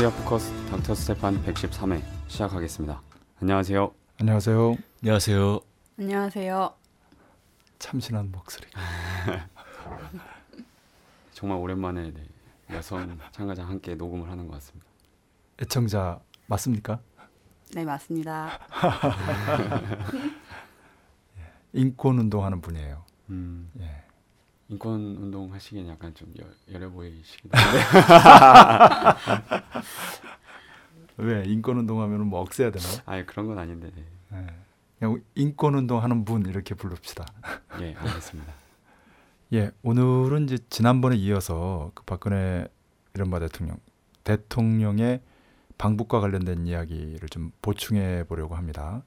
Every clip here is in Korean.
코리아 포커스 닥터 스테판 113회 시작하겠습니다. 안녕하세요. 안녕하세요. 안녕하세요. 안녕하세요. 참신한 목소리. 정말 오랜만에 네, 여성 참가자 함께 녹음을 하는 것 같습니다. 애청자 맞습니까? 네, 맞습니다. 인권 운동하는 분이에요. 음, 예. 인권 운동 하시기엔 약간 좀 여, 여려 보이시기도 한데 왜 인권 운동하면 뭐 억세야 되나? 아 그런 건 아닌데 네. 예. 그냥 인권 운동하는 분 이렇게 부릅시다. 예 알겠습니다. 예, 오늘은 이제 지난번에 이어서 그 박근혜 이른바 대통령 대통령의 방북과 관련된 이야기를 좀 보충해 보려고 합니다.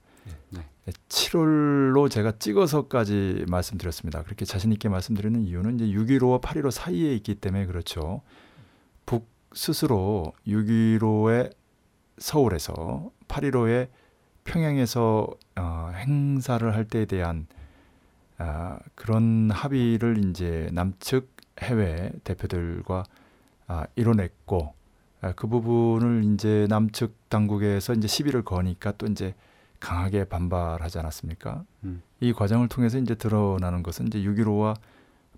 네. 7월로 제가 찍어서까지 말씀드렸습니다. 그렇게 자신 있게 말씀드리는 이유는 이제 6.15와 8.15 사이에 있기 때문에 그렇죠. 북 스스로 6.15의 서울에서 8.15의 평양에서 어, 행사를 할 때에 대한 아, 그런 합의를 이제 남측 해외 대표들과 아, 이뤄냈고 아, 그 부분을 이제 남측 당국에서 이제 시비를 거니까 또 이제 강하게 반발하지 않았습니까? 음. 이 과정을 통해서 이제 드러나는 것은 이제 6.15와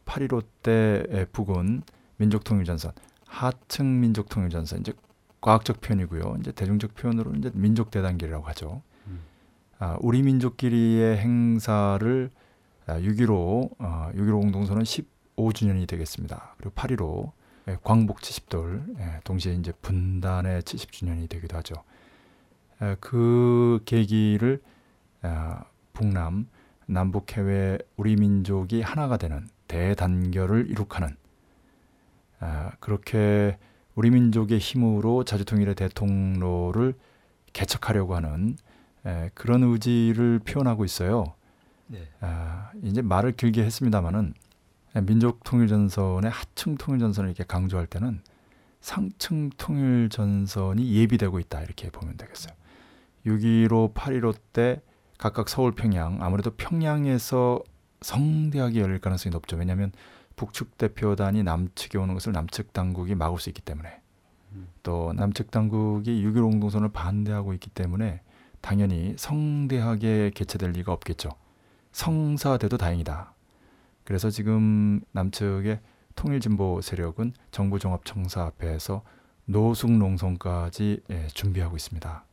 8.15 때 북은 민족통일전선, 하층 민족통일전선 이제 과학적 표현이고요. 이제 대중적 표현으로 이제 민족 대단결이라고 하죠. 음. 아, 우리 민족끼리의 행사를 아, 6.15 어, 6.15 공동선언 15주년이 되겠습니다. 그리고 8.15 예, 광복 70돌 예, 동시에 이제 분단의 70주년이 되기도 하죠. 에, 그 계기를 아, 북남 남북 해외 우리 민족이 하나가 되는 대단결을 이룩하는 아, 그렇게 우리 민족의 힘으로 자주통일의 대통로를 개척하려고 하는 에, 그런 의지를 표현하고 있어요. 네. 아, 이제 말을 길게 했습니다마는 민족 통일 전선의 하층 통일 전선을 이렇게 강조할 때는 상층 통일 전선이 예비되고 있다 이렇게 보면 되겠어요. 6.15, 8.15 때 각각 서울, 평양 아무래도 평양에서 성대하게 열릴 가능성이 높죠. 왜냐하면 북측 대표단이 남측에 오는 것을 남측 당국이 막을 수 있기 때문에 음. 또 남측 당국이 6.15 공동선을 반대하고 있기 때문에 당연히 성대하게 개최될 리가 없겠죠. 성사돼도 다행이다. 그래서 지금 남측의 통일진보 세력은 정부 종합청사 앞에서 노숙농성까지 예, 준비하고 있습니다.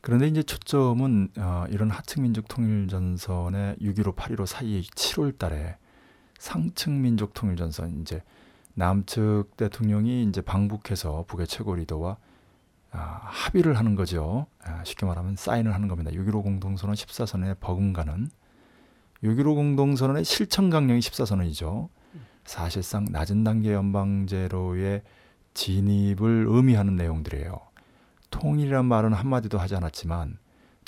음. 그런데 이제 초점은 어, 이런 하층민족 통일 전선의 6.15, 8.15 사이에 7월 달에 상층민족 통일 전선 이제 남측 대통령이 이제 방북해서 북의 최고 리더와 아, 합의를 하는 거죠. 아, 쉽게 말하면 사인을 하는 겁니다. 6.15 공동선언 14선에 버금가는 6.15 공동선언의 실천 강령이 14선언이죠. 사실상 낮은 단계 연방제로의 진입을 의미하는 내용들이에요. 통일이란 말은 한마디도 하지 않았지만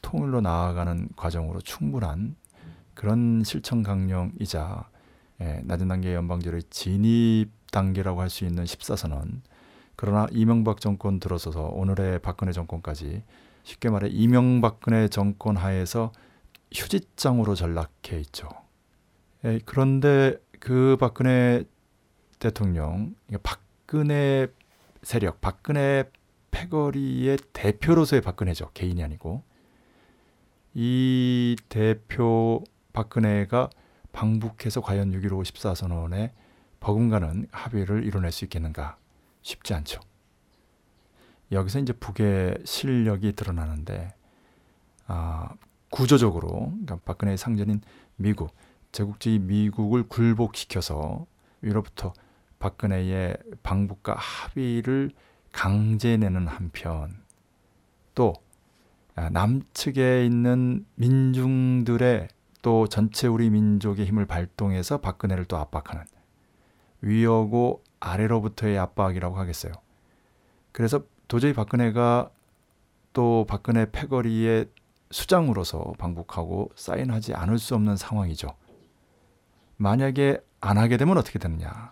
통일로 나아가는 과정으로 충분한 그런 실천 강령이자 예, 낮은 단계 연방제로의 진입 단계라고 할 수 있는 14선언. 그러나 이명박 정권 들어서서 오늘의 박근혜 정권까지 쉽게 말해 이명박근혜 정권 하에서 휴지장으로 전락해 있죠. 예, 그런데 그 박근혜 대통령, 박근혜 세력, 박근혜 패거리의 대표로서의 박근혜죠. 개인이 아니고. 이 대표 박근혜가 방북해서 과연 6.15 14선언에 버금가는 합의를 이뤄낼 수 있겠는가? 쉽지 않죠. 여기서 이제 북의 실력이 드러나는데 아, 구조적으로 그러니까 박근혜의 상전인 미국, 제국주의 미국을 굴복시켜서 위로부터 박근혜의 방북과 합의를 강제내는 한편 또 아, 남측에 있는 민중들의 또 전체 우리 민족의 힘을 발동해서 박근혜를 또 압박하는 위하고 아래로부터의 압박이라고 하겠어요. 그래서 도저히 박근혜가 또 박근혜 패거리의 수장으로서 방북하고 사인하지 않을 수 없는 상황이죠. 만약에 안 하게 되면 어떻게 되느냐?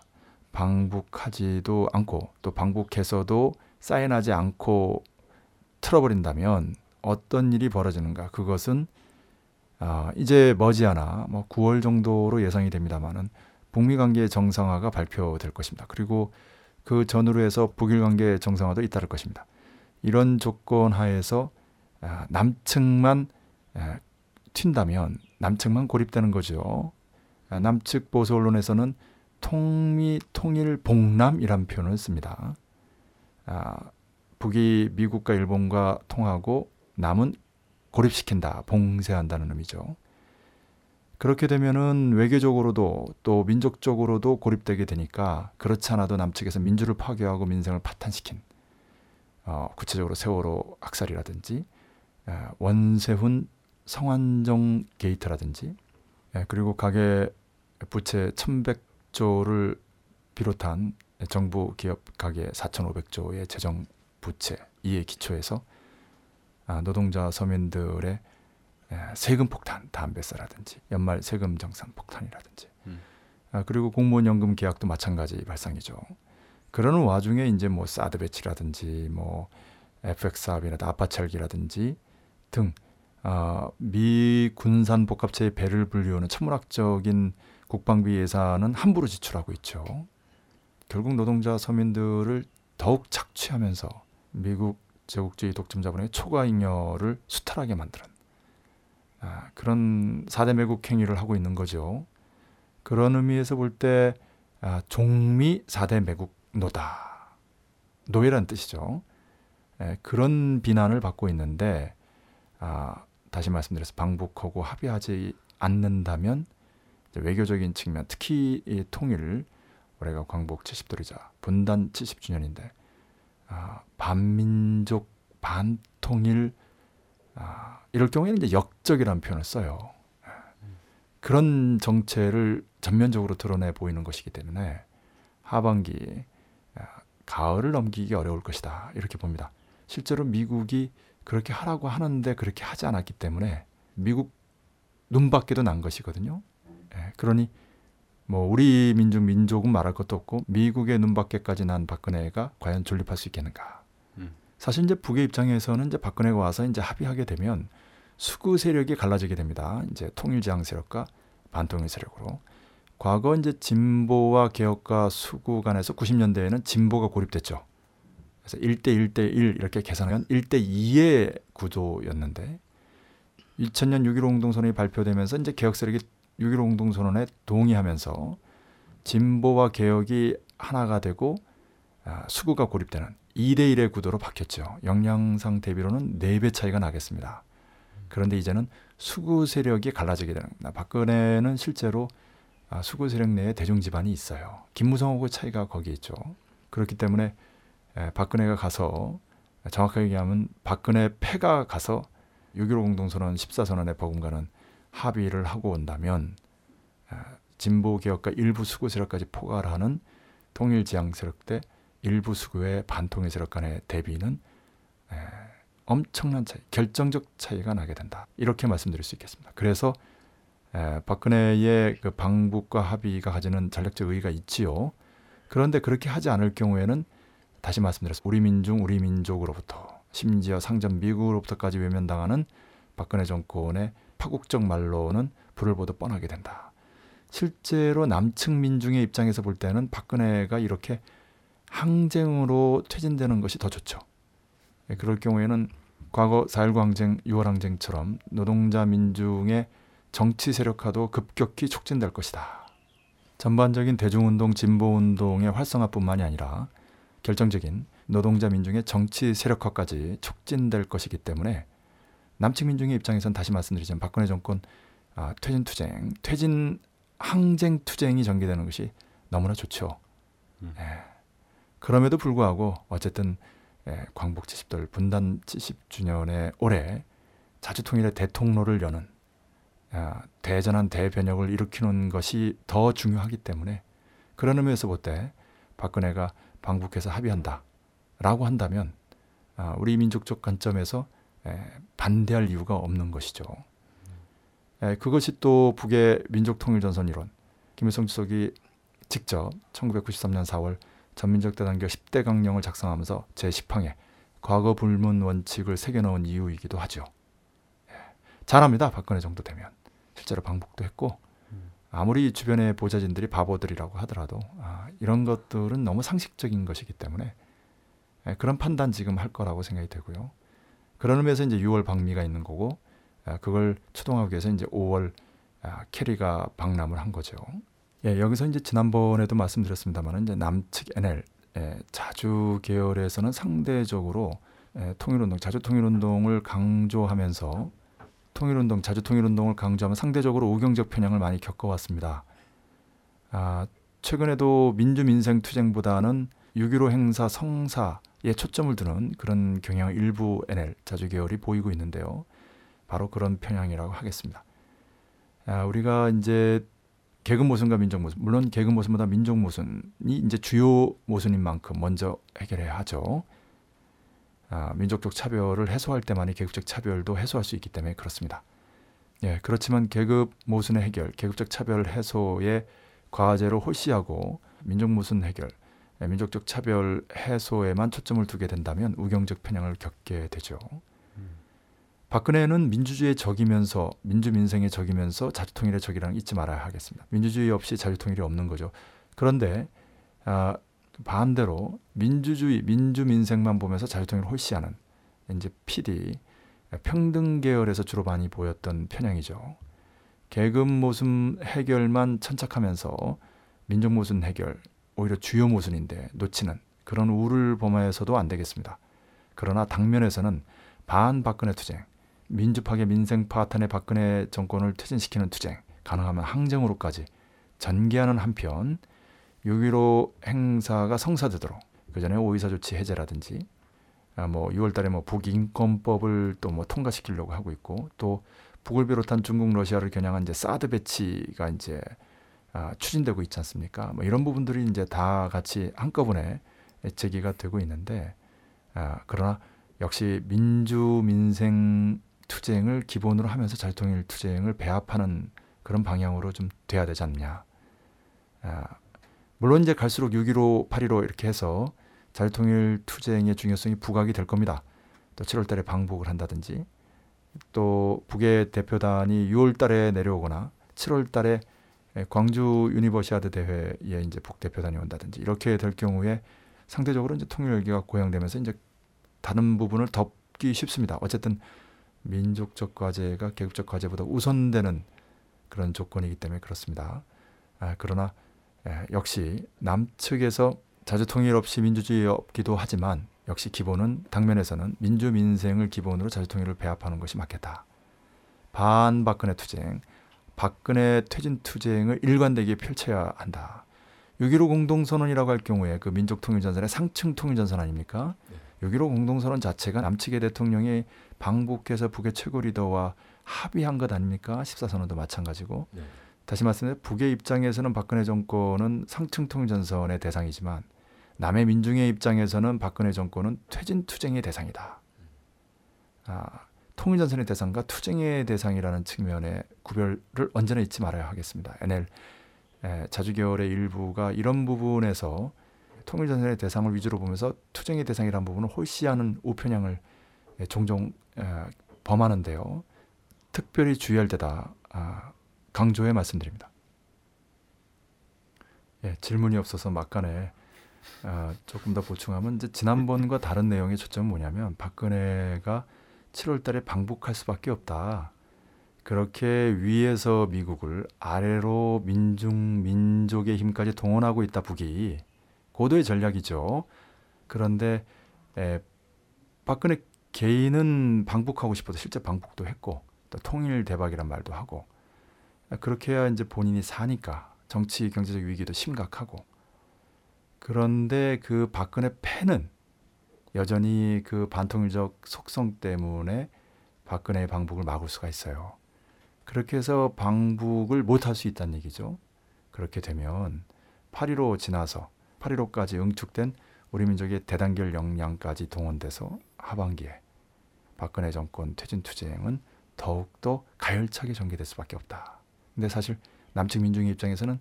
방북하지도 않고 또 방북해서도 사인하지 않고 틀어버린다면 어떤 일이 벌어지는가? 그것은 아, 이제 머지않아 뭐 9월 정도로 예상이 됩니다만은 북미 관계 정상화가 발표될 것입니다. 그리고 그 전후로 해서 북일 관계 정상화도 잇따를 것입니다. 이런 조건 하에서 아, 남측만 아, 튄다면 남측만 고립되는 거죠. 아, 남측 보수 언론에서는 통미 통일 봉남이란 표현을 씁니다. 아, 북이 미국과 일본과 통하고 남은 고립시킨다, 봉쇄한다는 의미죠. 그렇게 되면은 외교적으로도 또 민족적으로도 고립되게 되니까 그렇지 않아도 남측에서 민주를 파괴하고 민생을 파탄시킨 어, 구체적으로 세월호 학살이라든지 에, 원세훈 성완종 게이트라든지 에, 그리고 가계 부채 1100 조를 비롯한 정부 기업 가계 4,500조의 재정 부채 이에 기초해서 아, 노동자 서민들의 에, 세금 폭탄 담배세라든지 연말 세금 정산 폭탄이라든지 음. 아, 그리고 공무원 연금 개악도 마찬가지 발상이죠. 그러는 와중에 이제 뭐 사드 배치라든지 뭐 FX 사업이나 아파철기라든지 등 아, 미 군산 복합체의 배를 불리우는 천문학적인 국방비 예산은 함부로 지출하고 있죠. 결국 노동자 서민들을 더욱 착취하면서 미국 제국주의 독점 자본의 초과 잉여를 수탈하게 만드는 아, 그런 사대 매국 행위를 하고 있는 거죠. 그런 의미에서 볼때 아, 종미 사대 매국 노다 노예란 뜻이죠. 에, 그런 비난을 받고 있는데 아, 다시 말씀드려서 방북하고 합의하지 않는다면 외교적인 측면 특히 이 통일 올해가 광복 70돌이자 분단 70주년인데 아, 반민족 반통일 아, 이럴 경우에는 이제 역적이라는 표현을 써요. 예. 그런 정체를 전면적으로 드러내 보이는 것이기 때문에 하반기 아, 가을을 넘기기 어려울 것이다 이렇게 봅니다. 실제로 미국이 그렇게 하라고 하는데 그렇게 하지 않았기 때문에 미국 눈밖에도 난 것이거든요. 예, 그러니 뭐 우리 민족 민족은 말할 것도 없고 미국의 눈밖에까지 난 박근혜가 과연 존립할 수 있겠는가? 음. 사실 이제 북의 입장에서는 이제 박근혜가 와서 이제 합의하게 되면 수구 세력이 갈라지게 됩니다. 이제 통일지향 세력과 반통일 세력으로. 과거 이제 진보와 개혁과 수구 간에서 90년대에는 진보가 고립됐죠. 그래서 1대 1대 1 이렇게 계산하면 1대 2의 구도였는데 2000년 6.15 운동선언이 발표되면서 이제 개혁 세력이 6.15 운동선언에 동의하면서 진보와 개혁이 하나가 되고 아, 수구가 고립되는 2대 1의 구도로 바뀌었죠. 역량상 대비로는 4배 차이가 나겠습니다. 그런데 이제는 수구 세력이 갈라지게 되는. 박근혜는 실제로 아, 수구 세력 내에 대중 집안이 있어요. 김무성하고 차이가 거기에 있죠. 그렇기 때문에 에, 박근혜가 가서 정확하게 얘기하면 박근혜 패가 가서 6.15 공동선언 14선언의 버금가는 합의를 하고 온다면 에, 진보 개혁과 일부 수구 세력까지 포괄하는 통일 지향 세력 대 일부 수구의 반통일 세력 간의 대비는 에, 엄청난 차이, 결정적 차이가 나게 된다. 이렇게 말씀드릴 수 있겠습니다. 그래서 에, 박근혜의 그 방북과 합의가 가지는 전략적 의의가 있지요. 그런데 그렇게 하지 않을 경우에는 다시 말씀드렸습니다. 우리 민중, 우리 민족으로부터 심지어 상전 미국으로부터까지 외면당하는 박근혜 정권의 파국적 말로는 불을 보듯 뻔하게 된다. 실제로 남측 민중의 입장에서 볼 때는 박근혜가 이렇게 항쟁으로 퇴진되는 것이 더 좋죠. 예, 그럴 경우에는 과거 4.19 항쟁, 6월 항쟁처럼 노동자 민중의 정치 세력화도 급격히 촉진될 것이다. 전반적인 대중운동, 진보운동의 활성화뿐만이 아니라 결정적인 노동자 민중의 정치 세력화까지 촉진될 것이기 때문에 남측 민중의 입장에선 다시 말씀드리자면 박근혜 정권 아, 퇴진 투쟁, 퇴진 항쟁 투쟁이 전개되는 것이 너무나 좋죠. 음. 예. 그럼에도 불구하고 어쨌든 예, 광복 70돌 분단 70주년의 올해 자주통일의 대통로를 여는 아, 대전한 대변혁을 일으키는 것이 더 중요하기 때문에 그런 의미에서 볼 때 박근혜가 방북해서 합의한다라고 한다면 아, 우리 민족적 관점에서 에, 반대할 이유가 없는 것이죠. 에, 그것이 또 북의 민족통일전선 이론 김일성 주석이 직접 1993년 4월 전민족 대단결 10대 강령을 작성하면서 제10항에 과거 불문 원칙을 새겨넣은 이유이기도 하죠. 예, 잘합니다. 박근혜 정도 되면 실제로 방북도 했고 아무리 주변의 보좌진들이 바보들이라고 하더라도 아, 이런 것들은 너무 상식적인 것이기 때문에 예, 그런 판단 지금 할 거라고 생각이 되고요. 그런 의미에서 이제 6월 방미가 있는 거고 아, 그걸 추동하기 위해서 이제 5월 아, 캐리가 방남을 한 거죠. 예, 여기서 이제 지난번에도 말씀드렸습니다만 이제 남측 NL 예, 자주 계열에서는 상대적으로 예, 통일운동, 자주 통일운동을 강조하면서 통일운동, 자주 통일운동을 강조하면 상대적으로 우경적 편향을 많이 겪어왔습니다. 아, 최근에도 민주민생투쟁보다는 6.15 행사 성사에 초점을 두는 그런 경향을 일부 NL 자주 계열이 보이고 있는데요. 바로 그런 편향이라고 하겠습니다. 아, 우리가 이제 계급 모순과 민족 모순, 물론 계급 모순보다 민족 모순이 이제 주요 모순인 만큼 먼저 해결해야 하죠. 아, 민족적 차별을 해소할 때만이 계급적 차별도 해소할 수 있기 때문에 그렇습니다. 예, 그렇지만 계급 모순의 해결, 계급적 차별 해소의 과제로 호시하고 민족 모순 해결, 예, 민족적 차별 해소에만 초점을 두게 된다면 우경적 편향을 겪게 되죠. 박근혜는 민주주의의 적이면서 민주민생의 적이면서 자주통일의 적이라는 잊지 말아야 하겠습니다. 민주주의 없이 자주통일이 없는 거죠. 그런데 아, 반대로 민주주의, 민주민생만 보면서 자주통일을 홀시하는 이제 PD 평등 계열에서 주로 많이 보였던 편향이죠. 계급 모순 해결만 천착하면서 민족 모순 해결 오히려 주요 모순인데 놓치는 그런 우를 범하에서도 안 되겠습니다. 그러나 당면에서는 반 박근혜 투쟁, 민주파계 민생 파 탄의 박근혜 정권을 퇴진시키는 투쟁, 가능하면 항쟁으로까지 전개하는 한편 6.15 행사가 성사되도록 그 전에 오이사 조치 해제라든지 아, 뭐 6월달에 뭐 북인권법을 또 뭐 통과시키려고 하고 있고 또 북을 비롯한 중국 러시아를 겨냥한 이제 사드 배치가 이제 아, 추진되고 있지 않습니까? 뭐 이런 부분들이 이제 다 같이 한꺼번에 제기가 되고 있는데 아, 그러나 역시 민주 민생 투쟁을 기본으로 하면서 자유통일 투쟁을 배합하는 그런 방향으로 좀 돼야 되지 않냐. 아, 물론 이제 갈수록 6.15, 8.15 이렇게 해서 자유통일 투쟁의 중요성이 부각이 될 겁니다. 또 7월 달에 방북을 한다든지 또 북의 대표단이 6월 달에 내려오거나 7월 달에 광주 유니버시아드 대회에 이제 북 대표단이 온다든지 이렇게 될 경우에 상대적으로 이제 통일 열기가 고양되면서 이제 다른 부분을 덮기 쉽습니다. 어쨌든 민족적 과제가 계급적 과제보다 우선되는 그런 조건이기 때문에 그렇습니다. 아, 그러나 예, 역시 남측에서 자주 통일 없이 민주주의 없기도 하지만 역시 기본은 당면에서는 민주 민생을 기본으로 자주 통일을 배합하는 것이 맞겠다. 반 박근혜 투쟁, 박근혜 퇴진 투쟁을 일관되게 펼쳐야 한다. 6.15 공동선언이라고 할 경우에 그 민족통일전선의 상층 통일전선 아닙니까? 네. 6.15 공동선언 자체가 남측의 대통령이 방북해서 북의 최고 리더와 합의한 것 아닙니까? 14선언도 마찬가지고. 네. 다시 말씀드려 북의 입장에서는 박근혜 정권은 상층 통일전선의 대상이지만 남의 민중의 입장에서는 박근혜 정권은 퇴진 투쟁의 대상이다. 아, 통일 전선의 대상과 투쟁의 대상이라는 측면의 구별을 언제나 잊지 말아야 하겠습니다. NL 에, 자주계열의 일부가 이런 부분에서 통일전선의 대상을 위주로 보면서 투쟁의 대상이라는 부분을 홀시하는 우편향을 에, 종종 에, 범하는데요. 특별히 주의할 때다 아, 강조해 말씀드립니다. 예, 질문이 없어서 막간에 아, 조금 더 보충하면 이제 지난번과 다른 내용의 초점은 뭐냐면 박근혜가 7월 달에 방북할 수밖에 없다. 그렇게 위에서 미국을 아래로 민중 민족의 힘까지 동원하고 있다 북이 고도의 전략이죠. 그런데 에, 박근혜 개인은 방북하고 싶어도 실제 방북도 했고 또 통일 대박이란 말도 하고 그렇게 해야 이제 본인이 사니까 정치 경제적 위기도 심각하고 그런데 그 박근혜 패는 여전히 그 반통일적 속성 때문에 박근혜의 방북을 막을 수가 있어요. 그렇게 해서 방북을 못 할 수 있다는 얘기죠. 그렇게 되면 8.15 지나서 8.15까지 응축된 우리 민족의 대단결 역량까지 동원돼서 하반기에 박근혜 정권 퇴진 투쟁은 더욱더 가열차게 전개될 수밖에 없다. 근데 사실 남측 민중의 입장에서는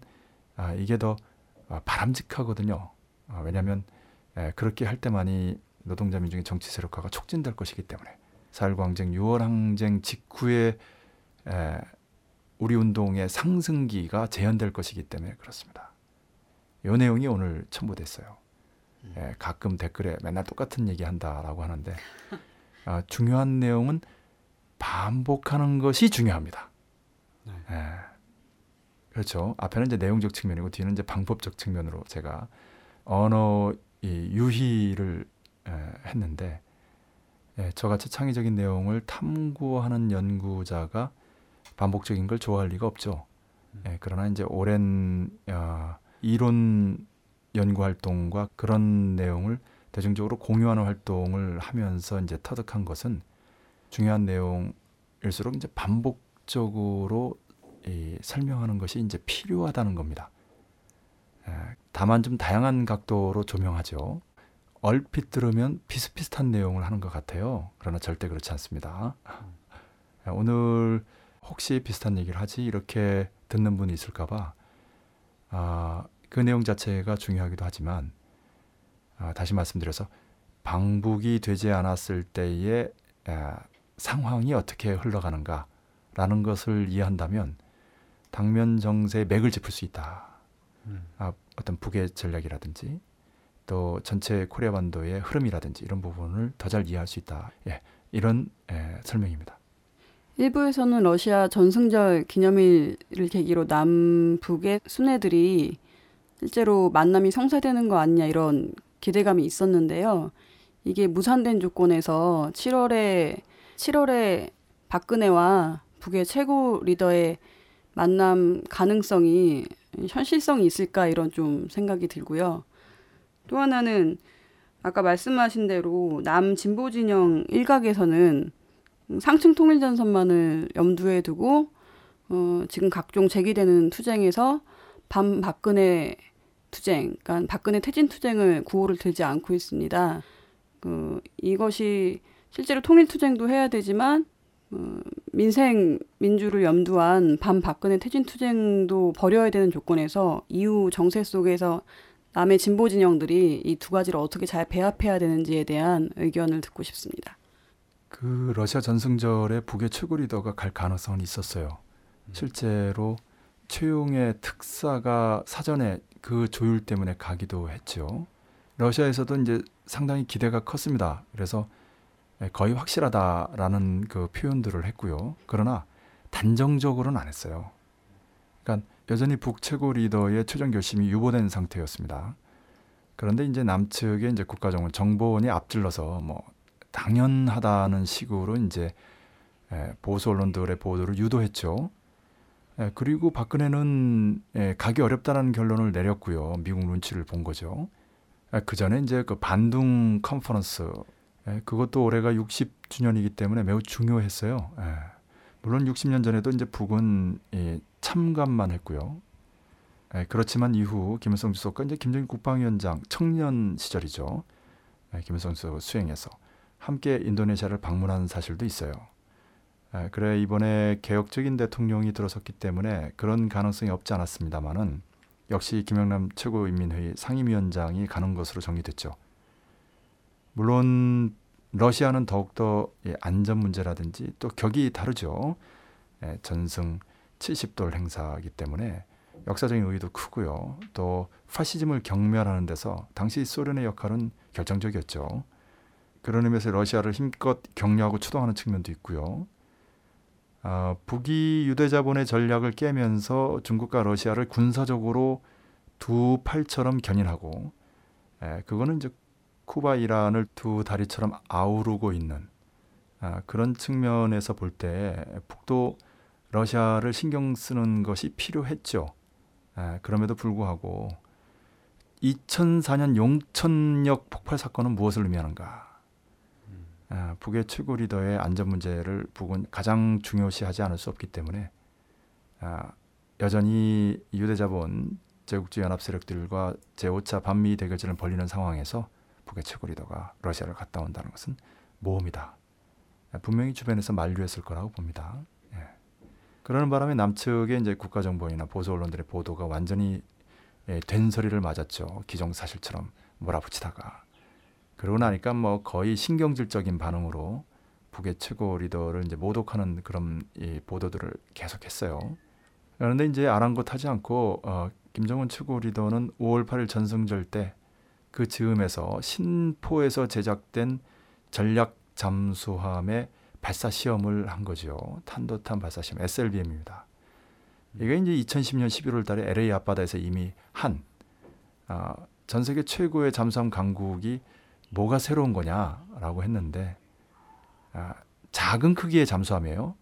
아, 이게 더 아, 바람직하거든요. 아, 왜냐하면 그렇게 할 때만이 노동자 민중의 정치 세력화가 촉진될 것이기 때문에 4.19 항쟁, 6월 항쟁 직후에 우리 운동의 상승기가 재현될 것이기 때문에 그렇습니다. 이 내용이 오늘 첨부됐어요. 예, 가끔 댓글에 맨날 똑같은 얘기 한다라고 하는데 아, 중요한 내용은 반복하는 것이 중요합니다. 네. 예. 그렇죠. 앞에는 이제 내용적 측면이고 뒤는 이제 방법적 측면으로 제가 언어 이 유희를 에, 했는데 예, 저같이 창의적인 내용을 탐구하는 연구자가 반복적인 걸 좋아할 리가 없죠. 예, 그러나 이제 오랜 어, 이론 연구 활동과 그런 내용을 대중적으로 공유하는 활동을 하면서 이제 터득한 것은 중요한 내용일수록 이제 반복적으로 이 설명하는 것이 이제 필요하다는 겁니다. 에, 다만 좀 다양한 각도로 조명하죠. 얼핏 들으면 비슷비슷한 내용을 하는 것 같아요. 그러나 절대 그렇지 않습니다. 에, 오늘 혹시 비슷한 얘기를 하지 이렇게 듣는 분이 있을까봐 아, 그 내용 자체가 중요하기도 하지만 아, 다시 말씀드려서 방북이 되지 않았을 때의 에, 상황이 어떻게 흘러가는가라는 것을 이해한다면 당면 정세의 맥을 짚을 수 있다. 음. 아, 어떤 북의 전략이라든지 또 전체 코리아 반도의 흐름이라든지 이런 부분을 더 잘 이해할 수 있다. 예, 이런 예, 설명입니다. 일부에서는 러시아 전승절 기념일을 계기로 남북의 순회들이 실제로 만남이 성사되는 거 아니냐 이런 기대감이 있었는데요. 이게 무산된 조건에서 7월에 7월에 박근혜와 북의 최고 리더의 만남 가능성이 현실성이 있을까 이런 좀 생각이 들고요. 또 하나는 아까 말씀하신 대로 남 진보 진영 일각에서는 상층 통일 전선만을 염두에 두고 어, 지금 각종 제기되는 투쟁에서 반 박근혜 투쟁, 그러니까 박근혜 퇴진 투쟁을 구호를 들지 않고 있습니다. 그 이것이 실제로 통일 투쟁도 해야 되지만 어, 민생 민주를 염두한 반 박근혜 퇴진 투쟁도 벌여야 되는 조건에서 이후 정세 속에서 남의 진보 진영들이 이 두 가지를 어떻게 잘 배합해야 되는지에 대한 의견을 듣고 싶습니다. 그 러시아 전승절에 북의 최고 리더가 갈 가능성은 있었어요. 실제로 최용의 특사가 사전에 그 조율 때문에 가기도 했죠. 러시아에서도 이제 상당히 기대가 컸습니다. 그래서 거의 확실하다라는 그 표현들을 했고요. 그러나 단정적으로는 안 했어요. 그러니까 여전히 북 최고 리더의 최종 결심이 유보된 상태였습니다. 그런데 이제 남측의 이제 국가정원 정보원이 앞질러서 뭐 당연하다는 식으로 이제 보수 언론들의 보도를 유도했죠. 그리고 박근혜는 가기 어렵다는 결론을 내렸고요. 미국 눈치를 본 거죠. 그 전에 이제 그 반둥 컨퍼런스 그것도 올해가 60주년이기 때문에 매우 중요했어요. 물론 60년 전에도 이제 북은 참관만 했고요. 그렇지만 이후 김일성 주석과 이제 김정일 국방위원장 청년 시절이죠. 김일성 주석 수행해서 함께 인도네시아를 방문한 사실도 있어요. 그래 이번에 개혁적인 대통령이 들어섰기 때문에 그런 가능성이 없지 않았습니다만은 역시 김영남 최고인민회의 상임위원장이 가는 것으로 정리됐죠. 물론 러시아는 더욱더 안전 문제라든지 또 격이 다르죠. 전승 70돌 행사이기 때문에 역사적인 의의도 크고요. 또 파시즘을 경멸하는 데서 당시 소련의 역할은 결정적이었죠. 그런 의미에서 러시아를 힘껏 격려하고 추동하는 측면도 있고요. 아, 북이 유대 자본의 전략을 깨면서 중국과 러시아를 군사적으로 두 팔처럼 견인하고 에, 그거는 이제 쿠바 이란을 두 다리처럼 아우르고 있는 아, 그런 측면에서 볼 때 북도 러시아를 신경 쓰는 것이 필요했죠. 에, 그럼에도 불구하고 2004년 용천역 폭발 사건은 무엇을 의미하는가? 아, 북의 최고 리더의 안전 문제를 북은 가장 중요시하지 않을 수 없기 때문에 아, 여전히 유대자본 제국주의 연합 세력들과 제5차 반미 대결전을 벌리는 상황에서 북의 최고 리더가 러시아를 갔다 온다는 것은 모험이다. 아, 분명히 주변에서 만류했을 거라고 봅니다. 예. 그러는 바람에 남측의 이제 국가정보이나 보수 언론들의 보도가 완전히 예, 된소리를 맞았죠. 기정사실처럼 몰아붙이다가 그러고 나니까 뭐 거의 신경질적인 반응으로 북의 최고 리더를 이제 모독하는 그런 이 보도들을 계속했어요. 그런데 이제 아랑곳하지 않고 어, 김정은 최고 리더는 5월 8일 전승절 때 그 즈음에서 신포에서 제작된 전략 잠수함의 발사 시험을 한 거죠. 탄도탄 발사 시험 SLBM입니다. 이게 이제 2010년 11월 달에 LA 앞바다에서 이미 한 아, 전 세계 최고의 잠수함 강국이 뭐가 새로운 거냐라고 했는데 아, 작은 크기의 잠수함이에요.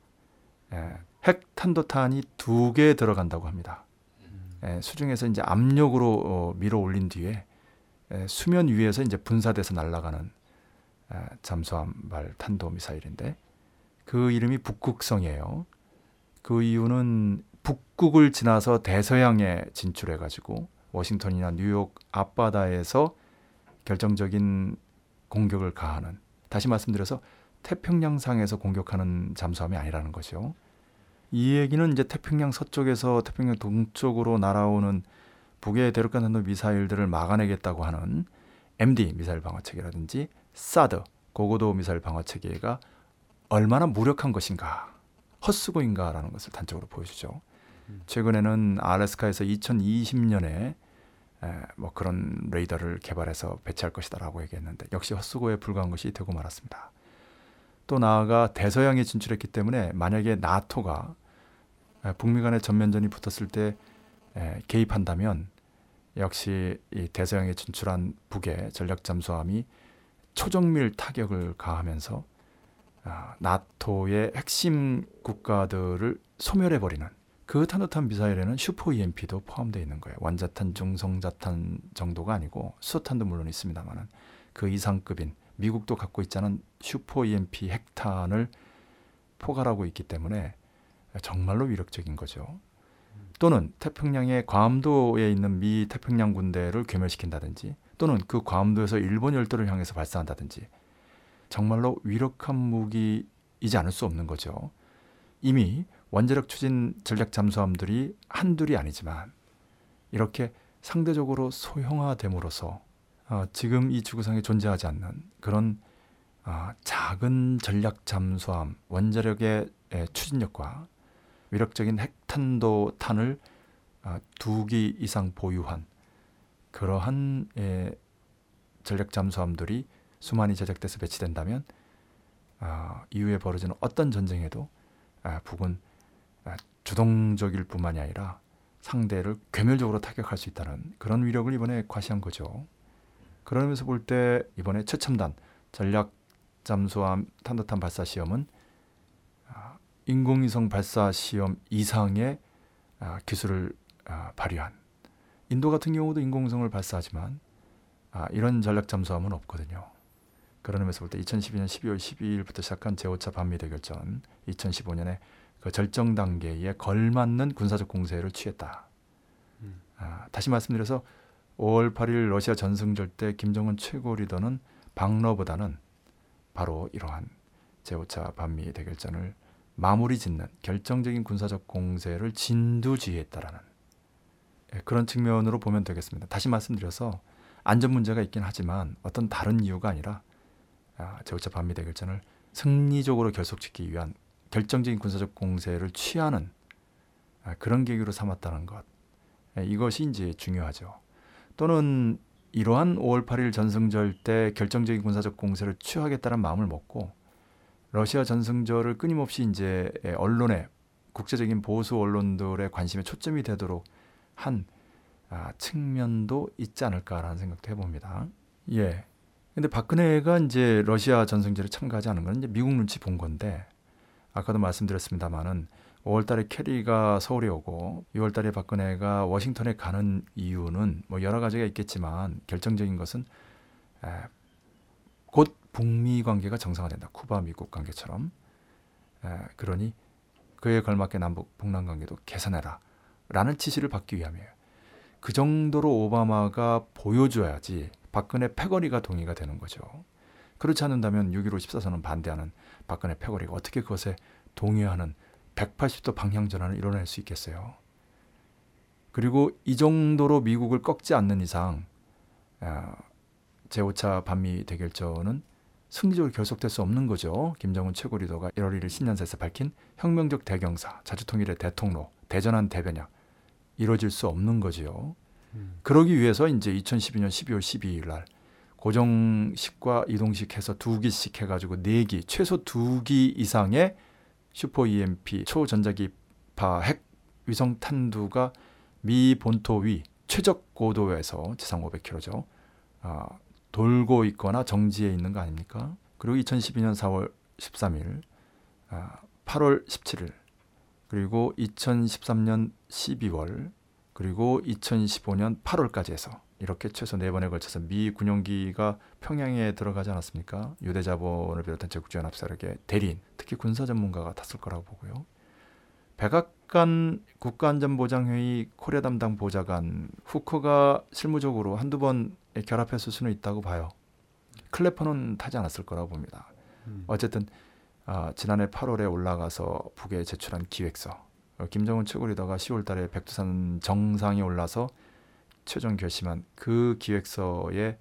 예, 핵 탄도탄이 두 개 들어간다고 합니다. 예, 수중에서 이제 압력으로 어, 밀어 올린 뒤에 예, 수면 위에서 이제 분사돼서 날아가는 예, 잠수함발 탄도 미사일인데 그 이름이 북극성이에요. 그 이유는 북극을 지나서 대서양에 진출해 가지고 워싱턴이나 뉴욕 앞바다에서 결정적인 공격을 가하는 다시 말씀드려서 태평양상에서 공격하는 잠수함이 아니라는 거죠. 이 얘기는 이제 태평양 서쪽에서 태평양 동쪽으로 날아오는 북의 대륙간 탄도 미사일들을 막아내겠다고 하는 MD 미사일 방어 체계라든지 사드 고고도 미사일 방어 체계가 얼마나 무력한 것인가 헛수고인가라는 것을 단적으로 보여주죠. 최근에는 알래스카에서 2020년에 에, 뭐 그런 레이더를 개발해서 배치할 것이다라고 얘기했는데 역시 헛수고에 불과한 것이 되고 말았습니다. 또 나아가 대서양에 진출했기 때문에 만약에 나토가 에, 북미 간의 전면전이 붙었을 때 에, 개입한다면 역시 이 대서양에 진출한 북의 전략 잠수함이 초정밀 타격을 가하면서 아, 나토의 핵심 국가들을 소멸해 버리는 그 탄도탄 미사일에는 슈퍼 EMP도 포함되어 있는 거예요. 원자탄, 중성자탄 정도가 아니고 수소탄도 물론 있습니다만은 그 이상급인 미국도 갖고 있지 않은 슈퍼 EMP 핵탄을 포괄하고 있기 때문에 정말로 위력적인 거죠. 또는 태평양의 괌도에 있는 미 태평양 군대를 괴멸시킨다든지 또는 그 괌도에서 일본 열도를 향해서 발사한다든지 정말로 위력한 무기이지 않을 수 없는 거죠. 이미 원자력 추진 전략 잠수함들이 한둘이 아니지만 이렇게 상대적으로 소형화됨으로써 어, 지금 이 지구상에 존재하지 않는 그런 어, 작은 전략 잠수함 원자력의 에, 추진력과 위력적인 핵탄도 탄을 어, 두기 이상 보유한 그러한 에, 전략 잠수함들이 수많이 제작돼서 배치된다면 어, 이후에 벌어지는 어떤 전쟁에도 아, 북은 아, 주동적일 뿐만이 아니라 상대를 괴멸적으로 타격할 수 있다는 그런 위력을 이번에 과시한 거죠. 그러면서 볼 때 이번에 최첨단 전략 잠수함 탄도탄 발사 시험은 아, 인공위성 발사 시험 이상의 아, 기술을 아, 발휘한 인도 같은 경우도 인공위성을 발사하지만 아, 이런 전략 잠수함은 없거든요. 그런 의미에서 볼 때 2012년 12월 12일부터 시작한 제5차 반미 대결전 2015년에 그 절정 단계에 걸맞는 군사적 공세를 취했다. 음. 아, 다시 말씀드려서 5월 8일 러시아 전승절 때 김정은 최고 리더는 방러보다는 바로 이러한 제5차 반미 대결전을 마무리 짓는 결정적인 군사적 공세를 진두지휘했다라는 예, 그런 측면으로 보면 되겠습니다. 다시 말씀드려서 안전 문제가 있긴 하지만 어떤 다른 이유가 아니라 아, 제5차 반미 대결전을 승리적으로 결속짓기 위한 결정적인 군사적 공세를 취하는 아, 그런 계기로 삼았다는 것 예, 이것이 이제 중요하죠. 또는 이러한 5월 8일 전승절 때 결정적인 군사적 공세를 취하겠다는 마음을 먹고 러시아 전승절을 끊임없이 이제 예, 언론의 국제적인 보수 언론들의 관심의 초점이 되도록 한 아, 측면도 있지 않을까라는 생각도 해봅니다. 예. 근데 박근혜가 이제 러시아 전승절에 참가하지 않은 건 이제 미국 눈치 본 건데 아까도 말씀드렸습니다마는 5월달에 캐리가 서울에 오고 6월달에 박근혜가 워싱턴에 가는 이유는 뭐 여러 가지가 있겠지만 결정적인 것은 에, 곧 북미 관계가 정상화된다. 쿠바 미국 관계처럼 에, 그러니 그에 걸맞게 남북 북남 관계도 개선해라라는 지시를 받기 위함이에요. 그 정도로 오바마가 보여줘야지 박근혜 패거리가 동의가 되는 거죠. 그렇지 않는다면 6.15 14선언 반대하는 박근혜 패거리가 어떻게 그것에 동의하는 180도 방향 전환을 이뤄낼 수 있겠어요. 그리고 이 정도로 미국을 꺾지 않는 이상 아, 제5차 반미 대결전은 승리적으로 결속될 수 없는 거죠. 김정은 최고 리더가 1월 1일 신년사에서 밝힌 혁명적 대경사, 자주통일의 대통로, 대전한 대변약 이루어질 수 없는 거지요. 음. 그러기 위해서 이제 2012년 12월 12일 날 고정식과 이동식 해서 두 기씩 해가지고 네 기, 최소 두 기 이상의 슈퍼 EMP 초전자기파 핵 위성 탄두가 미 본토 위 최적 고도에서 지상 500km죠. 아, 돌고 있거나 정지해 있는 거 아닙니까? 그리고 2012년 4월 13일, 아, 8월 17일, 그리고 2013년 12월, 그리고 2015년 8월까지 해서 이렇게 최소 네 번에 걸쳐서 미 군용기가 평양에 들어가지 않았습니까? 유대 자본을 비롯한 제국주의 연합세력의 대리인, 특히 군사 전문가가 탔을 거라고 보고요. 백악관 국가안전보장회의 코리아 담당 보좌관 후커가 실무적으로 한두 번 결합했을 수는 있다고 봐요. 클래퍼는 타지 않았을 거라고 봅니다. 음. 어쨌든 아, 지난해 8월에 올라가서 북에 제출한 기획서 어, 김정은 최고 리더가 10월달에 백두산 정상에 올라서 최종 결심한 그 기획서에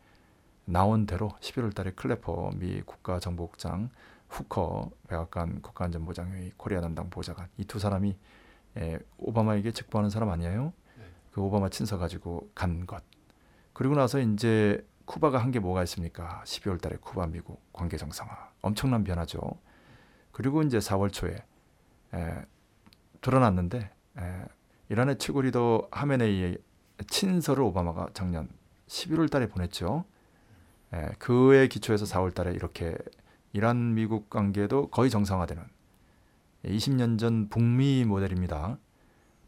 나온 대로 11월 달에 클래퍼 미 국가정보국장 후커 백악관 국가안전보장회의 코리아 담당 보좌관 이 두 사람이 에, 오바마에게 직보하는 사람 아니에요? 그 오바마 친서 가지고 간 것. 그리고 나서 이제 쿠바가 한 게 뭐가 있습니까? 12월 달에 쿠바 미국 관계 정상화. 엄청난 변화죠. 그리고 이제 4월 초에 에, 드러났는데 에, 이란의 최고 리더 하메네이의 친서를 오바마가 작년 11월 달에 보냈죠. 에, 그에 기초해서 4월 달에 이렇게 이란 미국 관계도 거의 정상화되는 20년 전 북미 모델입니다.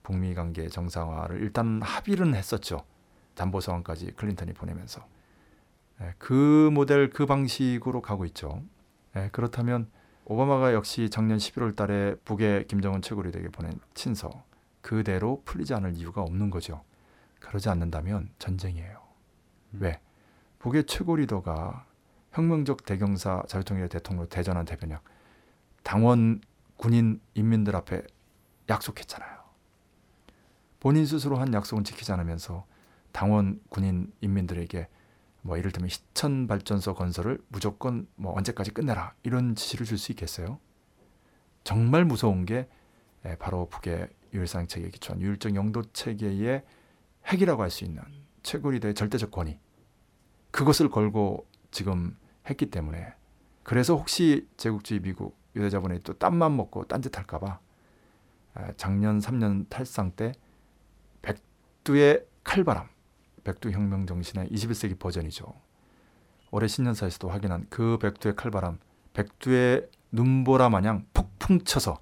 북미 관계 정상화를 일단 합의는 했었죠. 담보 서한까지 클린턴이 보내면서 예, 그 모델 그 방식으로 가고 있죠. 예, 그렇다면 오바마가 역시 작년 11월 달에 북의 김정은 최고 리더에게 보낸 친서 그대로 풀리지 않을 이유가 없는 거죠. 그러지 않는다면 전쟁이에요. 음. 왜? 북의 최고 리더가 혁명적 대경사 자유통일의 대통령 대전한 대변약 당원 군인 인민들 앞에 약속했잖아요. 본인 스스로 한 약속은 지키지 않으면서 당원 군인 인민들에게 뭐 이를테면 시천 발전소 건설을 무조건 뭐 언제까지 끝내라 이런 지시를 줄 수 있겠어요? 정말 무서운 게 에, 바로 북의 유일상 체계에 기초한 유일적 영도 체계의 핵이라고 할 수 있는 최고 리더의 절대적 권위 그것을 걸고 지금 했기 때문에 그래서 혹시 제국주의 미국 유대자본이 또 땀만 먹고 딴짓할까봐 작년 3년 탈상 때 백두의 칼바람 백두 혁명 정신의 21세기 버전이죠. 올해 신년사에서도 확인한 그 백두의 칼바람 백두의 눈보라 마냥 폭풍 쳐서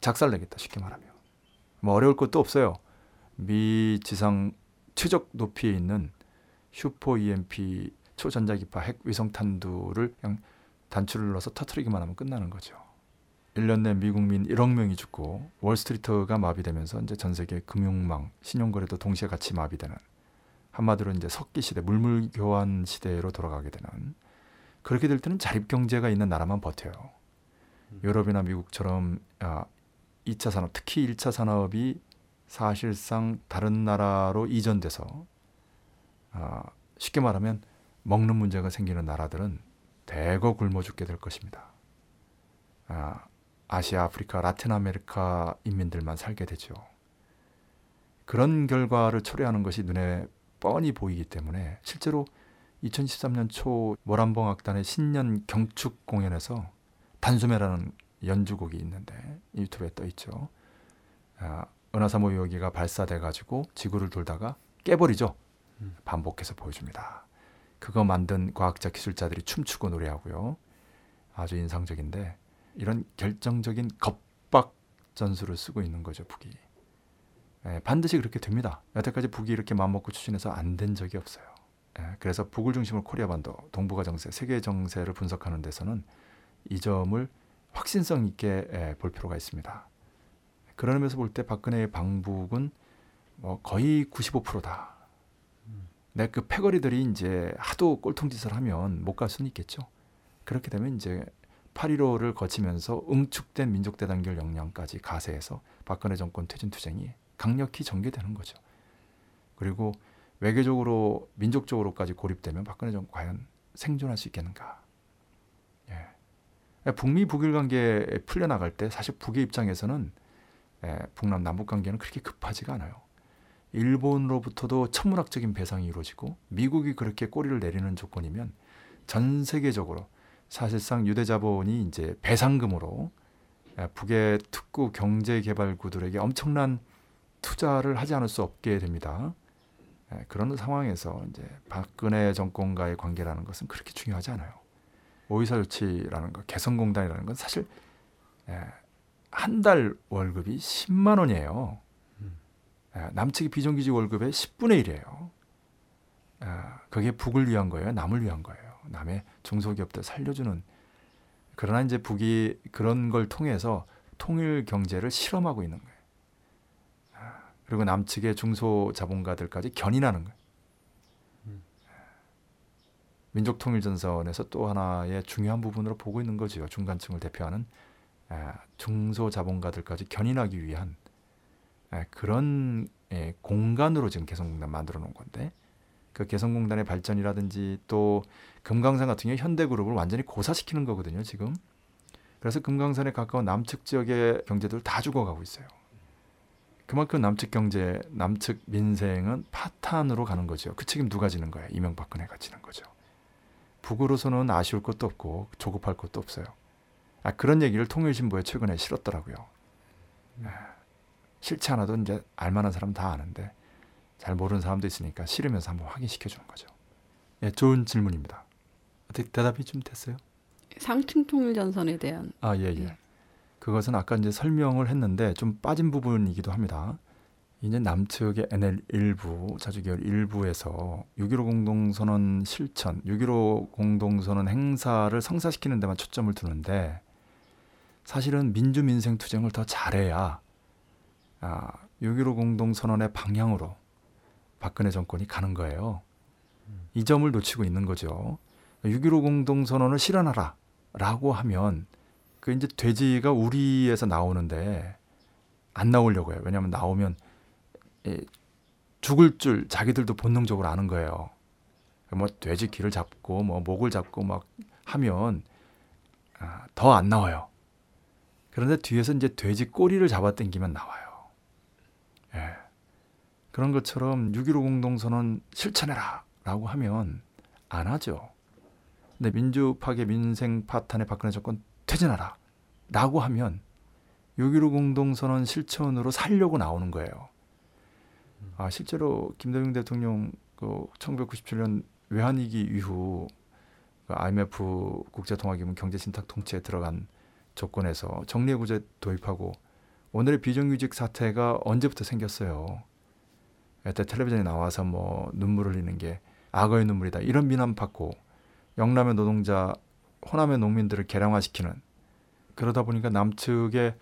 작살내겠다 쉽게 말하면 뭐 어려울 것도 없어요. 미 지상 최적 높이에 있는 슈퍼 EMP 초전자기파 핵 위성 탄두를 그냥 단추를 넣어서 터트리기만 하면 끝나는 거죠. 1년 내 미국민 1억 명이 죽고 월스트리트가 마비되면서 이제 전 세계 금융망, 신용거래도 동시에 같이 마비되는 한마디로 이제 석기 시대, 물물 교환 시대로 돌아가게 되는 그렇게 될 때는 자립 경제가 있는 나라만 버텨요. 유럽이나 미국처럼 아, 2차 산업, 특히 1차 산업이 사실상 다른 나라로 이전돼서 아, 쉽게 말하면 먹는 문제가 생기는 나라들은 대거 굶어 죽게 될 것입니다. 아, 아시아, 아프리카, 라틴 아메리카 인민들만 살게 되죠. 그런 결과를 초래하는 것이 눈에 뻔히 보이기 때문에 실제로 2013년 초 모란봉 악단의 신년 경축 공연에서 단숨에라는 연주곡이 있는데 유튜브에 떠 있죠. 아, 은하사모 요기가 발사돼 가지고 지구를 돌다가 깨버리죠. 음. 반복해서 보여줍니다. 그거 만든 과학자 기술자들이 춤추고 노래하고요. 아주 인상적인데 이런 결정적인 겁박 전술을 쓰고 있는 거죠 북이. 예, 반드시 그렇게 됩니다. 여태까지 북이 이렇게 마음먹고 추진해서 안 된 적이 없어요. 예, 그래서 북을 중심으로 코리아 반도, 동북아 정세, 세계 정세를 분석하는 데서는 이 점을 확신성 있게 예, 볼 필요가 있습니다. 그런 의미에서 볼 때 박근혜의 방북은 뭐 거의 95%다. 내그 패거리들이 이제 하도 꼴통짓을 하면 못 갈 수는 있겠죠. 그렇게 되면 이제 8.15를 거치면서 응축된 민족대단결 역량까지 가세해서 박근혜 정권 퇴진 투쟁이 강력히 전개되는 거죠. 그리고 외교적으로 민족적으로까지 고립되면 박근혜 정권 과연 생존할 수 있겠는가? 예. 북미 북일 관계 풀려나갈 때 사실 북의 입장에서는 예, 북남 남북 관계는 그렇게 급하지가 않아요. 일본으로부터도 천문학적인 배상이 이루어지고 미국이 그렇게 꼬리를 내리는 조건이면 전 세계적으로 사실상 유대 자본이 이제 배상금으로 예, 북의 특구 경제 개발구들에게 엄청난 투자를 하지 않을 수 없게 됩니다. 예, 그런 상황에서 이제 박근혜 정권과의 관계라는 것은 그렇게 중요하지 않아요. 오이사 조치라는 거, 개성공단이라는 건 사실 예, 한 달 월급이 10만 원이에요. 예, 남측이 비정규직 월급의 10분의 1이에요. 아, 그게 북을 위한 거예요. 남을 위한 거예요. 남의 중소기업들 살려주는. 그러나 이제 북이 그런 걸 통해서 통일 경제를 실험하고 있는 거예요. 아, 그리고 남측의 중소 자본가들까지 견인하는 거예요. 민족통일전선에서 또 하나의 중요한 부분으로 보고 있는 거죠. 중간층을 대표하는 아, 중소자본가들까지 견인하기 위한 아, 그런 예, 공간으로 지금 개성공단 만들어 놓은 건데 그 개성공단의 발전이라든지 또 금강산 같은 경우 현대그룹을 완전히 고사시키는 거거든요 지금. 그래서 금강산에 가까운 남측 지역의 경제들 다 죽어가고 있어요. 그만큼 남측 경제 남측 민생은 파탄으로 가는 거죠. 그 책임 누가 지는 거예요 이명박근혜가 지는 거죠. 북으로서는 아쉬울 것도 없고 조급할 것도 없어요 아, 그런 얘기를 통일신보에 최근에 실었더라고요 아, 싫지 않아도 이제 알만한 사람 다 아는데 잘 모르는 사람도 있으니까 싫으면서 한번 확인시켜 주는 거죠. 예, 좋은 질문입니다. 어떻게 대답이 좀 됐어요? 상층 통일 전선에 대한 아, 예, 예. 예. 그것은 아까 이제 설명을 했는데 좀 빠진 부분이기도 합니다. 이제 남측의 NL 일부, 자주계열 일부에서 6.15 공동선언 실천, 6.15 공동선언 행사를 성사시키는 데만 초점을 두는데 사실은 민주민생 투쟁을 더 잘해야 아, 6.15 공동선언의 방향으로 박근혜 정권이 가는 거예요. 이 점을 놓치고 있는 거죠. 6.15 공동선언을 실현하라 라고 하면 그 이제 돼지가 우리에서 나오는데 안 나오려고 해요. 왜냐하면 나오면 예, 죽을 줄 자기들도 본능적으로 아는 거예요. 뭐 돼지 귀를 잡고 뭐 목을 잡고 막 하면 아, 더안 나와요. 그런데 뒤에서 이제 돼지 꼬리를 잡아 당기면 나와요. 예. 그런 것처럼 6.15 공동선언 실천해라 라고 하면 안 하죠. 근데 민주 파괴 민생 파탄의 박근혜 정권 퇴진하라 라고 하면 6.15 공동선언 실천으로 살려고 나오는 거예요. 아, 실제로 김대중 대통령 그 1997년 외환위기 이후 그 IMF 국제통화기금 경제신탁 통치에 들어간 조건에서 정리해구제 도입하고 오늘의 비정규직 사태가 언제부터 생겼어요. 여태 텔레비전에 나와서 뭐 눈물 흘리는 게 악어의 눈물이다 이런 비난 받고 영남의 노동자, 호남의 농민들을 개량화시키는 그러다 보니까 남측의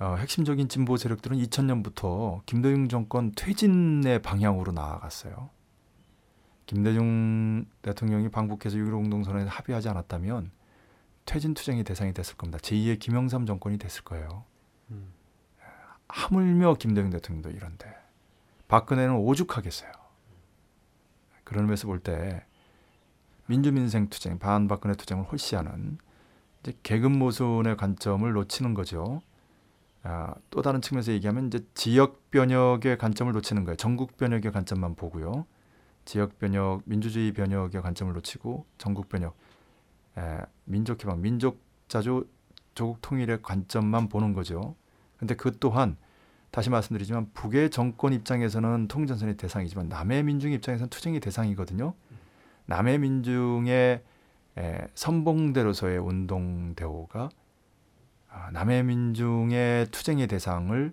어, 핵심적인 진보 세력들은 2000년부터 김대중 정권 퇴진의 방향으로 나아갔어요. 김대중 대통령이 방북해서 6.15 공동선언에 합의하지 않았다면 퇴진 투쟁의 대상이 됐을 겁니다. 제2의 김영삼 정권이 됐을 거예요. 음. 하물며 김대중 대통령도 이런데 박근혜는 오죽하겠어요. 그런 면에서 볼 때 민주민생 투쟁, 반박근혜 투쟁을 홀시하는 이제 계급 모순의 관점을 놓치는 거죠. 아, 또 다른 측면에서 얘기하면 이제 지역 변혁의 관점을 놓치는 거예요. 전국 변혁의 관점만 보고요. 지역 변혁, 민주주의 변혁의 관점을 놓치고 전국 변혁, 에, 민족 개방, 민족 자주 조국 통일의 관점만 보는 거죠. 근데 그 또한 다시 말씀드리지만 북의 정권 입장에서는 통전선의 대상이지만 남의 민중 입장에서는 투쟁의 대상이거든요. 남의 민중의 에, 선봉대로서의 운동 대오가 아, 남의 민중의 투쟁의 대상을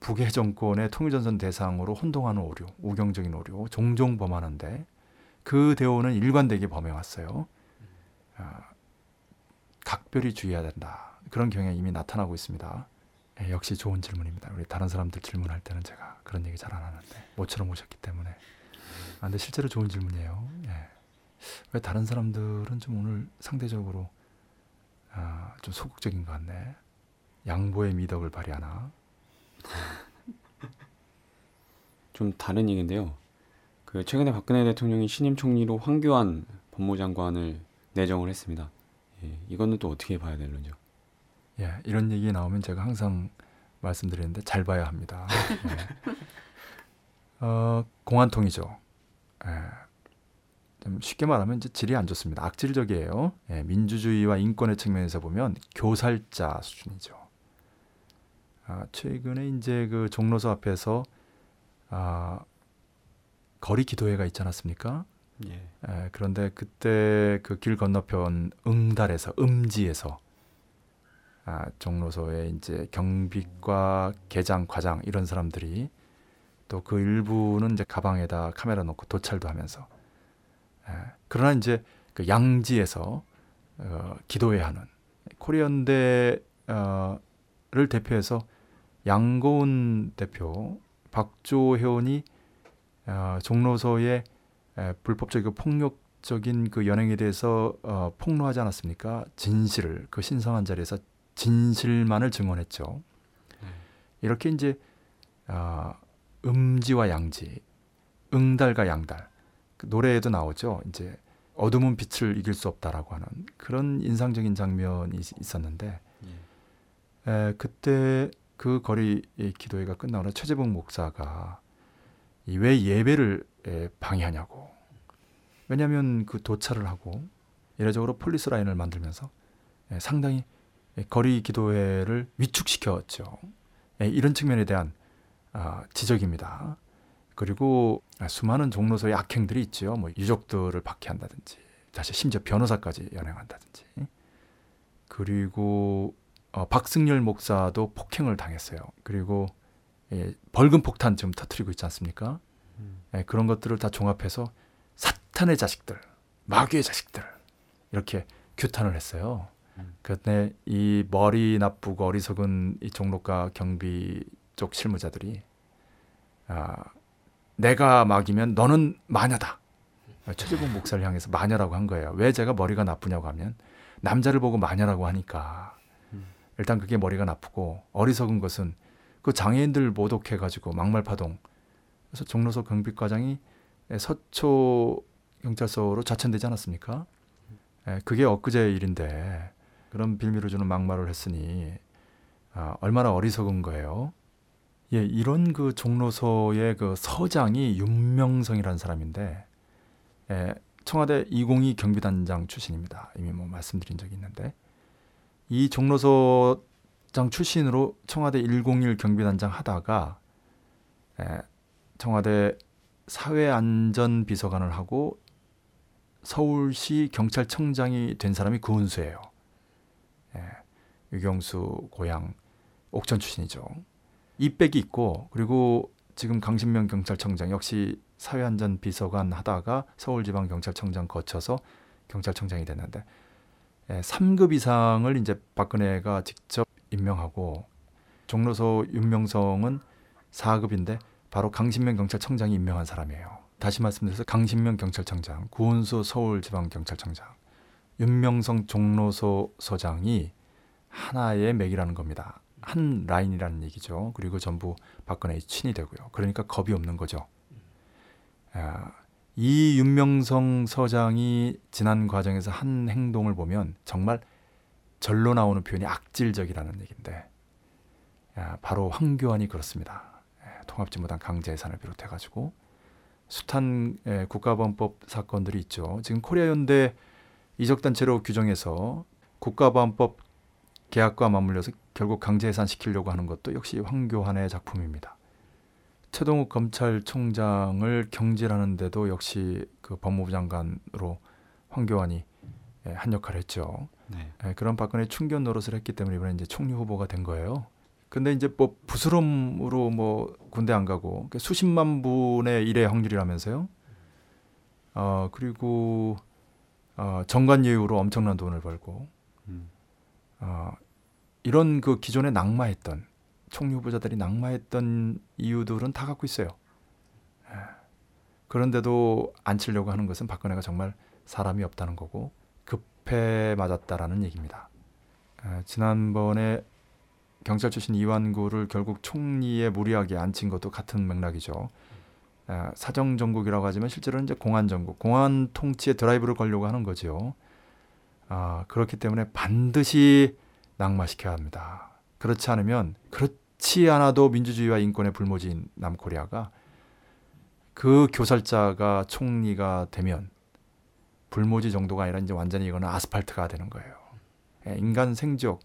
북의 정권의 통일전선 대상으로 혼동하는 오류, 우경적인 오류 종종 범하는데 그 대오는 일관되게 범해왔어요. 아, 각별히 주의해야 된다. 그런 경향이 이미 나타나고 있습니다. 예, 역시 좋은 질문입니다. 우리 다른 사람들 질문할 때는 제가 그런 얘기 잘 안 하는데 모처럼 오셨기 때문에. 아, 근데 실제로 좋은 질문이에요. 예. 왜 다른 사람들은 좀 오늘 상대적으로 아, 좀 소극적인 것 같네. 양보의 미덕을 발휘하나? 좀 다른 얘기인데요. 그 최근에 박근혜 대통령이 신임 총리로 황교안 법무장관을 내정을 했습니다. 예, 이거는 또 어떻게 봐야 되는지요? 예, 이런 얘기 나오면 제가 항상 말씀드리는데 잘 봐야 합니다. 예. 어, 공안통이죠. 예. 좀 쉽게 말하면 이제 질이 안 좋습니다. 악질적이에요. 예, 민주주의와 인권의 측면에서 보면 교살자 수준이죠. 아, 최근에 이제 그 종로서 앞에서 아, 거리 기도회가 있지 않았습니까? 예. 에, 그런데 그때 그 길 건너편 응달에서 음지에서 아, 종로소에 이제 경비과 계장 과장 이런 사람들이 또 그 일부는 이제 가방에다 카메라 놓고 도찰도 하면서 에, 그러나 이제 그 양지에서 어, 기도회 하는 코리안대를 대표해서 양고은 대표 박조 회원이 어, 종로소의 에, 불법적 이고 폭력적인 그 연행에 대해서 어, 폭로하지 않았습니까? 진실을 그 신성한 자리에서 진실만을 증언했죠. 네. 이렇게 이제 아, 음지와 양지, 응달과 양달 그 노래에도 나오죠. 이제 어둠은 빛을 이길 수 없다라고 하는 그런 인상적인 장면이 있- 있었는데 예. 에, 그때 그 거리 의 기도회가 끝나고 나 최재봉 목사가 이 왜 예배를 에, 방해하냐고. 왜냐하면 그 도촬을 하고 이례적으로 폴리스 라인을 만들면서 에, 상당히 에, 거리 기도회를 위축시켰죠. 에, 이런 측면에 대한 아, 지적입니다. 그리고 아, 수많은 종로소의 악행들이 있죠. 뭐 유족들을 박해한다든지, 사실 심지어 변호사까지 연행한다든지. 그리고 어, 박승열 목사도 폭행을 당했어요. 그리고 예, 벌금 폭탄 지금 터트리고 있지 않습니까? 음. 예, 그런 것들을 다 종합해서 사탄의 자식들, 마귀의 자식들 이렇게 규탄을 했어요. 음. 그때 이 머리 나쁘고 어리석은 이 종로가 경비 쪽 실무자들이 아, 내가 마귀면 너는 마녀다. 최재봉 목사를 향해서 마녀라고 한 거예요. 왜 제가 머리가 나쁘냐고 하면 남자를 보고 마녀라고 하니까 음. 일단 그게 머리가 나쁘고 어리석은 것은 그 장애인들 모독해가지고 막말파동 그래서 종로서 경비과장이 서초 경찰서로 자천되지 않았습니까? 예, 그게 엊그제 일인데 그런 빌미를 주는 막말을 했으니 아, 얼마나 어리석은 거예요. 예, 이런 그 종로서의 그 서장이 윤명성이라는 사람인데 예, 청와대 202 경비단장 출신입니다. 이미 뭐 말씀드린 적이 있는데 이 종로서장 출신으로 청와대 101 경비단장 하다가 예, 청와대 사회안전비서관을 하고 서울시 경찰청장이 된 사람이 구은수예요. 예, 유경수 고향 옥천 출신이죠. 이백이 있고 그리고 지금 강신명 경찰청장 역시 사회안전비서관 하다가 서울지방경찰청장 거쳐서 경찰청장이 됐는데 예, 3급 이상을 이제 박근혜가 직접 임명하고 종로서 윤명성은 4급인데 바로 강신명 경찰청장이 임명한 사람이에요. 다시 말씀드려서 강신명 경찰청장, 구은수 서울지방경찰청장, 윤명성 종로소 서장이 하나의 맥이라는 겁니다. 한 라인이라는 얘기죠. 그리고 전부 박근혜의 친이 되고요. 그러니까 겁이 없는 거죠. 아, 이 윤명성 서장이 지난 과정에서 한 행동을 보면 정말 절로 나오는 표현이 악질적이라는 얘기인데 아, 바로 황교안이 그렇습니다. 예, 통합진보당 강제해산을 비롯해 가지고 숱한 예, 국가보안법 사건들이 있죠. 지금 코리아 연대 이적단체로 규정해서 국가보안법 계약과 맞물려서 결국 강제 해산 시키려고 하는 것도 역시 황교안의 작품입니다. 최동욱 검찰총장을 경질하는데도 역시 그 법무부 장관으로 황교안이 예, 한 역할을 했죠. 네. 예, 그런 박근혜 충견 노릇을 했기 때문에 이번에 이제 총리 후보가 된 거예요. 근데 이제 뭐 부스럼으로 뭐 군대 안 가고 그 수십만 분의 일의 확률이라면서요. 어 그리고 어 정관 예우로 엄청난 돈을 벌고 음. 어 이런 그 기존에 낙마했던 총리 후보자들이 낙마했던 이유들은 다 갖고 있어요. 예. 그런데도 안 치려고 하는 것은 박근혜가 정말 사람이 없다는 거고 급해 맞았다라는 얘기입니다. 에, 지난번에 경찰 출신 이완구를 결국 총리에 무리하게 앉힌 것도 같은 맥락이죠. 에, 사정 정국이라고 하지만 실제로는 이제 공안 정국, 공안 통치에 드라이브를 걸려고 하는 거죠. 아, 그렇기 때문에 반드시 낙마시켜야 합니다. 그렇지 않으면 그렇지 않아도 민주주의와 인권의 불모지인 남코리아가 그 교살자가 총리가 되면 불모지 정도가 아니라 이제 완전히 이거는 아스팔트가 되는 거예요. 예, 인간 생존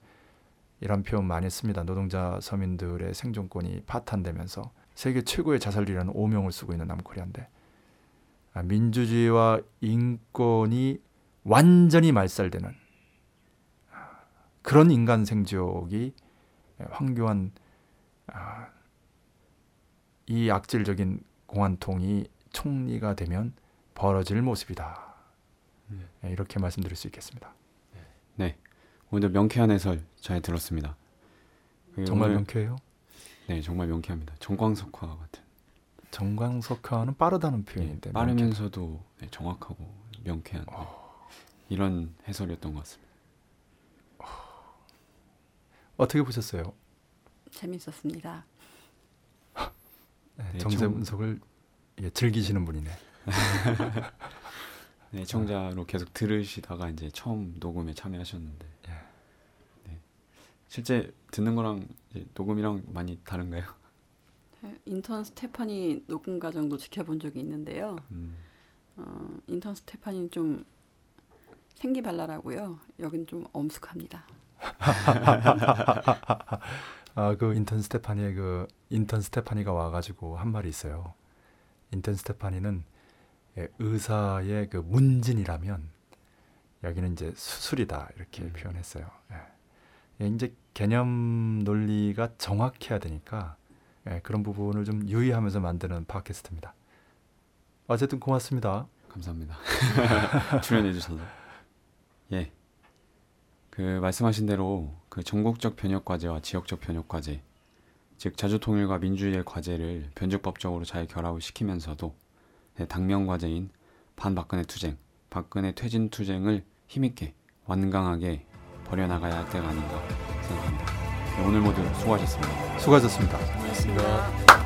이런 표현 많이 씁니다. 노동자 서민들의 생존권이 파탄되면서 세계 최고의 자살률이라는 오명을 쓰고 있는 남코리아인데 아, 민주주의와 인권이 완전히 말살되는 아, 그런 인간 생존이 황교안 아, 이 악질적인 공안통이 총리가 되면 벌어질 모습이다. 예, 이렇게 말씀드릴 수 있겠습니다. 오늘도 명쾌한 해설 잘 들었습니다. 그 정말 오늘- 명쾌해요. 네, 정말 명쾌합니다. 정광석화 같은. 정광석화는 빠르다는 표현인데 네, 빠르면서도 네, 정확하고 명쾌한 네, 어. 이런 해설이었던 것 같습니다. 어떻게 보셨어요? 재밌었습니다. 네, 네, 정세 분석을 예, 즐기시는 분이네. 네, 청자로 계속 들으시다가 이제 처음 녹음에 참여하셨는데 예. 네. 실제 듣는 거랑 이제 녹음이랑 많이 다른가요? 인턴 스테파니 녹음 과정도 지켜본 적이 있는데요. 음, 어, 인턴 스테파니는 좀 생기발랄하고요. 여긴 좀 엄숙합니다. 아, 그 인턴 스테파니의 그 인턴 스테파니가 와가지고 한 말이 있어요. 인턴 스테파니는 예, 의사의 그 문진이라면 여기는 이제 수술이다 이렇게 음. 표현했어요. 예. 예, 이제 개념 논리가 정확해야 되니까 예, 그런 부분을 좀 유의하면서 만드는 팟캐스트입니다. 어쨌든 고맙습니다. 감사합니다. 출연해 주셔서. 예. 그 말씀하신 대로 그 전국적 변혁 과제와 지역적 변혁 과제, 즉 자주 통일과 민주주의의 과제를 변칙법적으로 잘 결합을 시키면서도 네, 당면 과제인 반박근혜 투쟁, 박근혜 퇴진 투쟁을 힘있게 완강하게 벌여나가야 할 때가 아닌가 생각합니다. 네, 오늘 모두 수고하셨습니다. 수고하셨습니다. 고맙습니다.